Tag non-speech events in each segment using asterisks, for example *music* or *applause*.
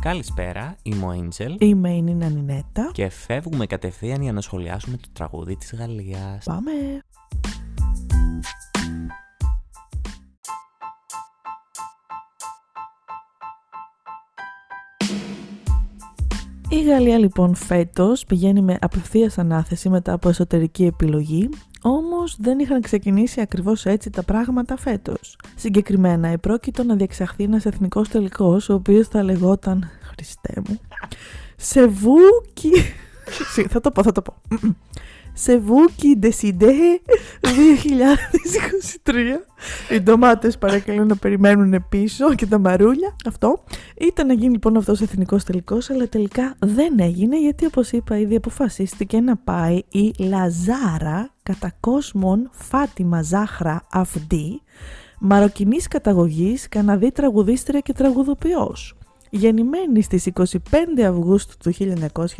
Καλησπέρα, είμαι ο Angel Είμαι η Νίνα Νινέτα. και φεύγουμε κατευθείαν για να σχολιάσουμε το τραγούδι της Γαλλίας. Πάμε. Η Γαλλία λοιπόν φέτος πηγαίνει με απευθείας ανάθεση μετά από εσωτερική επιλογή, όμως δεν είχαν ξεκινήσει ακριβώς έτσι τα πράγματα φέτος. Συγκεκριμένα, επρόκειτο να διεξαχθεί ένας εθνικός τελικός, ο οποίος θα λεγόταν, Χριστέ μου, C'est vous qui... Συ- θα το πω, θα το πω. C'est vous qui décidez 2023. Οι ντομάτες παρακαλώ να περιμένουν πίσω και τα μαρούλια. Αυτό. Ήταν να γίνει λοιπόν αυτός ο εθνικός τελικός, αλλά τελικά δεν έγινε γιατί όπως είπα ήδη αποφασίστηκε να πάει η La Zarra κατά κόσμον Fatima Zahra Hafdi, μαροκινής καταγωγής, Καναδή τραγουδίστρια και τραγουδοποιός. Γεννημένη στις 25 Αυγούστου του 1997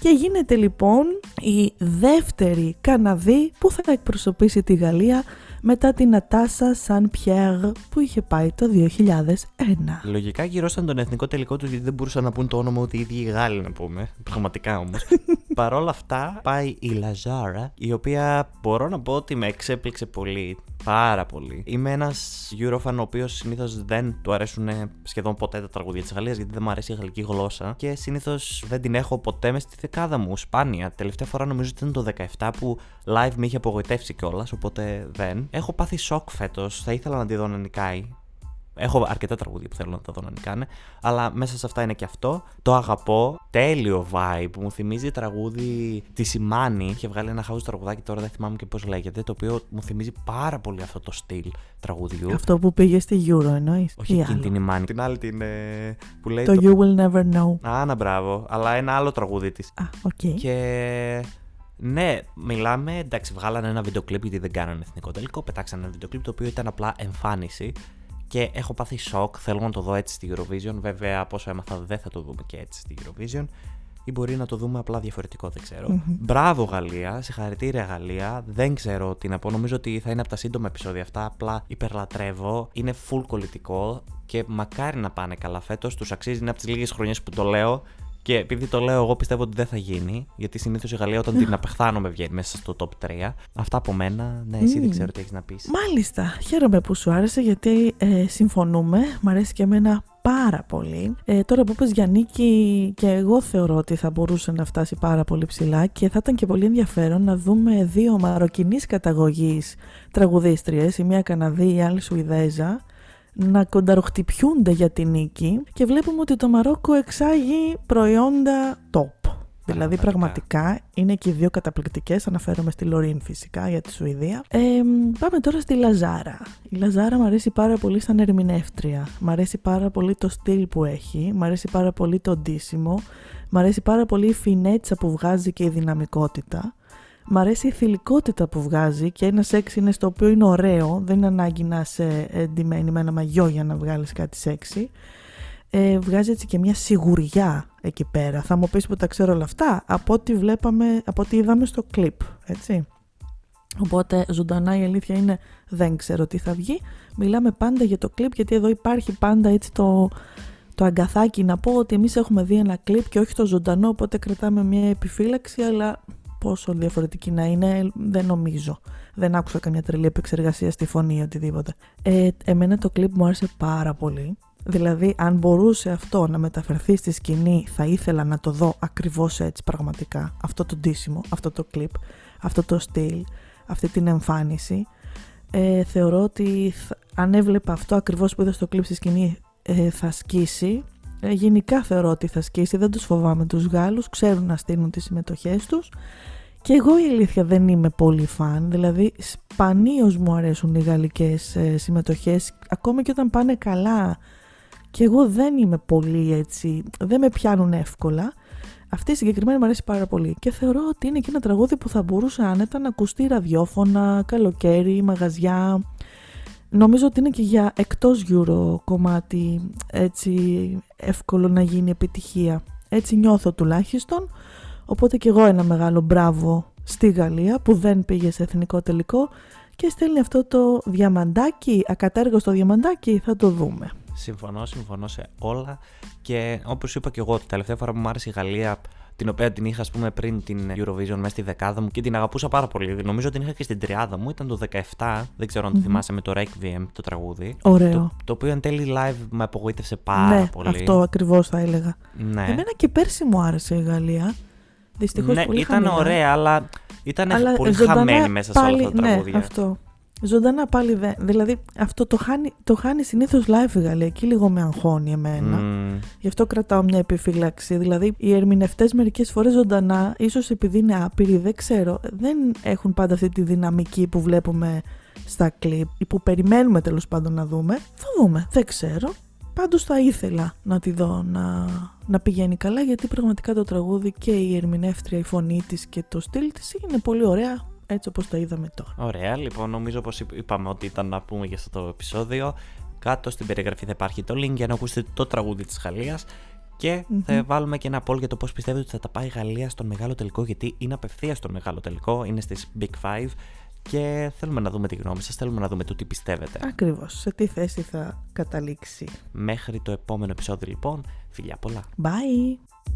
και γίνεται λοιπόν η δεύτερη Καναδή που θα εκπροσωπήσει τη Γαλλία μετά την Ατάσα Σαν Πιέρ που είχε πάει το 2001. Λογικά γυρώσαν τον εθνικό τελικό τους γιατί δεν μπορούσαν να πούν το όνομα ούτε οι ίδιοι οι Γάλλοι να πούμε. Πραγματικά όμως. *laughs* Παρ' όλα αυτά πάει η Λαζάρα, η οποία μπορώ να πω ότι με εξέπληξε πολύ. Πάρα πολύ. Είμαι ένας Eurofan ο οποίος συνήθως δεν του αρέσουν σχεδόν ποτέ τα τραγούδια της Γαλλίας γιατί δεν μου αρέσει η γαλλική γλώσσα και συνήθως δεν την έχω ποτέ μες στη δεκάδα μου. Σπάνια. Τελευταία φορά νομίζω ότι ήταν το 17 που live με είχε απογοητεύσει κιόλας, οπότε δεν. Έχω πάθει σοκ φέτος. Θα ήθελα να τη δω να νικάει. Έχω αρκετά τραγούδια που θέλω να τα δω να νικάνε, αλλά μέσα σε αυτά είναι και αυτό. Το αγαπώ. Τέλειο vibe. Μου θυμίζει τραγούδι τη Σιμάνη. Είχε βγάλει ένα house τραγουδάκι, τώρα δεν θυμάμαι και πώς λέγεται, το οποίο μου θυμίζει πάρα πολύ αυτό το στυλ τραγουδιού. Αυτό που πήγε στη Euro εννοείς. Όχι ή εκείνη άλλο; την Imany. Την άλλη την. ε, που λέει. Το You Will Never Know. Α, να μπράβο. Αλλά ένα άλλο τραγούδι της. Α, οκ. Και ναι, μιλάμε, εντάξει, βγάλανε ένα βίντεο κλιπ γιατί δεν κάνανε εθνικό τελικό. Πετάξανε ένα βίντεο κλιπ το οποίο ήταν απλά εμφάνιση. Και έχω πάθει σοκ. Θέλω να το δω έτσι στη Eurovision. Βέβαια, από όσο έμαθα, δεν θα το δούμε και έτσι στη Eurovision. Ή μπορεί να το δούμε απλά διαφορετικό, δεν ξέρω. Μμμ. Μπράβο, Γαλλία. Συγχαρητήρια, Γαλλία. Δεν ξέρω τι να πω. Νομίζω ότι θα είναι από τα σύντομα επεισόδια αυτά. Απλά υπερλατρεύω. Είναι full κολλητικό. Και μακάρι να πάνε καλά φέτος. Τους αξίζει. Είναι από τις λίγες χρονιές που το λέω. Και επειδή το λέω, εγώ πιστεύω ότι δεν θα γίνει. Γιατί συνήθως η Γαλλία όταν την απεχθάνομαι βγαίνει μέσα στο top 3. Αυτά από μένα. Ναι, εσύ δεν Μμμ. ξέρω τι έχεις να πεις. Μάλιστα, χαίρομαι που σου άρεσε γιατί ε, συμφωνούμε, μ' αρέσει και εμένα πάρα πολύ. Ε, τώρα που είπες για νίκη και εγώ θεωρώ ότι θα μπορούσε να φτάσει πάρα πολύ ψηλά και θα ήταν και πολύ ενδιαφέρον να δούμε δύο μαροκινής καταγωγής τραγουδίστριες, η μία Καναδή, η άλλη Σουηδέζα, να κονταροχτυπιούνται για τη νίκη και βλέπουμε ότι το Μαρόκο εξάγει προϊόντα top. Δηλαδή Πραγματικά. πραγματικά είναι και οι δύο καταπληκτικές, αναφέρομαι στη Λωρίν φυσικά για τη Σουηδία. Ε, πάμε τώρα στη Λαζάρα. Η Λαζάρα μου αρέσει πάρα πολύ σαν ερμηνεύτρια. Μ' αρέσει πάρα πολύ το στυλ που έχει, μ' αρέσει πάρα πολύ το ντύσιμο, μ' αρέσει πάρα πολύ η φινέτσα που βγάζει και η δυναμικότητα. Μ' αρέσει η θηλυκότητα που βγάζει και ένα σεξ είναι στο οποίο είναι ωραίο, δεν είναι ανάγκη να είσαι εντυμένη με ένα μαγιό για να βγάλεις κάτι σεξι. Ε, βγάζει έτσι και μια σιγουριά εκεί πέρα. Θα μου πεις που τα ξέρω όλα αυτά από ό,τι βλέπαμε, από ό,τι είδαμε στο κλιπ, έτσι. Οπότε ζωντανά η αλήθεια είναι δεν ξέρω τι θα βγει. Μιλάμε πάντα για το κλιπ γιατί εδώ υπάρχει πάντα έτσι το, το αγκαθάκι να πω ότι εμείς έχουμε δει ένα κλιπ και όχι το ζωντανό οπότε κρατάμε μια επιφύλαξη αλλά πόσο διαφορετική να είναι δεν νομίζω. Δεν άκουσα καμιά τρελή επεξεργασία στη φωνή ή οτιδήποτε. Ε, εμένα το κλιπ μου άρεσε πάρα πολύ. Δηλαδή, αν μπορούσε αυτό να μεταφερθεί στη σκηνή, θα ήθελα να το δω ακριβώς έτσι πραγματικά. Αυτό το ντύσιμο, αυτό το κλιπ, αυτό το στυλ, αυτή την εμφάνιση. Ε, θεωρώ ότι θα- αν έβλεπα αυτό ακριβώς που είδα στο κλιπ στη σκηνή ε, θα σκίσει. Ε, γενικά θεωρώ ότι θα σκίσει, δεν τους φοβάμαι τους Γάλλους, ξέρουν να στείλουν τις συμμετοχές τους. Και εγώ η αλήθεια δεν είμαι πολύ φαν, δηλαδή σπανίως μου αρέσουν οι γαλλικές ε, συμμετοχές, ακόμη και όταν πάνε καλά. Και εγώ δεν είμαι πολύ έτσι, δεν με πιάνουν εύκολα. Αυτή η συγκεκριμένη μου αρέσει πάρα πολύ και θεωρώ ότι είναι και ένα τραγούδι που θα μπορούσε άνετα να ακουστεί ραδιόφωνα, καλοκαίρι, μαγαζιά. Νομίζω ότι είναι και για εκτός Euro κομμάτι έτσι εύκολο να γίνει επιτυχία. Έτσι νιώθω τουλάχιστον. Οπότε και εγώ ένα μεγάλο μπράβο στη Γαλλία που δεν πήγε σε εθνικό τελικό και στέλνει αυτό το διαμαντάκι, ακατέργαστο διαμαντάκι, θα το δούμε. Συμφωνώ, συμφωνώ σε όλα. Και όπως είπα και εγώ, την τελευταία φορά που μου άρεσε η Γαλλία, την οποία την είχα, ας πούμε, πριν την Eurovision μέσα στη δεκάδα μου και την αγαπούσα πάρα πολύ. Νομίζω την είχα και στην τριάδα μου. Ήταν το 17, δεν ξέρω αν το θυμάσαι, με το Requiem, το τραγούδι. Ωραίο. Το, το οποίο εν τέλει live με απογοήτευσε πάρα ναι, πολύ. Αυτό ακριβώς θα έλεγα. Ναι. Εμένα και πέρσι μου άρεσε η Γαλλία. Δυστυχώς ναι, πολύ ήταν χαμηλά. ωραία, αλλά ήταν Αλλά πολύ ζωντανά χαμένη μέσα σε όλα πάλι- αυτά τα τραγούδια. Ναι, αυτό. Ζωντανά πάλι δεν. Δηλαδή αυτό το χάνει, το χάνει συνήθως live η Γαλλία. Εκεί λίγο με αγχώνει εμένα. Μμμ. Γι' αυτό κρατάω μια επιφύλαξη. Δηλαδή, οι ερμηνευτές μερικές φορές ζωντανά, ίσως επειδή είναι άπειροι, δεν ξέρω, δεν έχουν πάντα αυτή τη δυναμική που βλέπουμε στα κλιπ ή που περιμένουμε τέλος πάντων να δούμε. Θα δούμε, δεν ξέρω. Πάντως θα ήθελα να τη δω να, να πηγαίνει καλά γιατί πραγματικά το τραγούδι και η ερμηνεύτρια, η φωνή της και το στυλ της είναι πολύ ωραία έτσι όπως τα είδαμε τώρα. Ωραία, λοιπόν, νομίζω πως είπ- είπαμε ότι ήταν να πούμε για αυτό το επεισόδιο. Κάτω στην περιγραφή θα υπάρχει το link για να ακούσετε το τραγούδι της Γαλλίας και θα βάλουμε και ένα poll για το πώς πιστεύετε ότι θα τα πάει η Γαλλία στον μεγάλο τελικό γιατί είναι απευθείας στον μεγάλο τελικό, είναι στις Big Five και θέλουμε να δούμε τη γνώμη σας, θέλουμε να δούμε το τι πιστεύετε. Ακριβώς, σε τι θέση θα καταλήξει. Μέχρι το επόμενο επεισόδιο λοιπόν, φιλιά πολλά. Bye!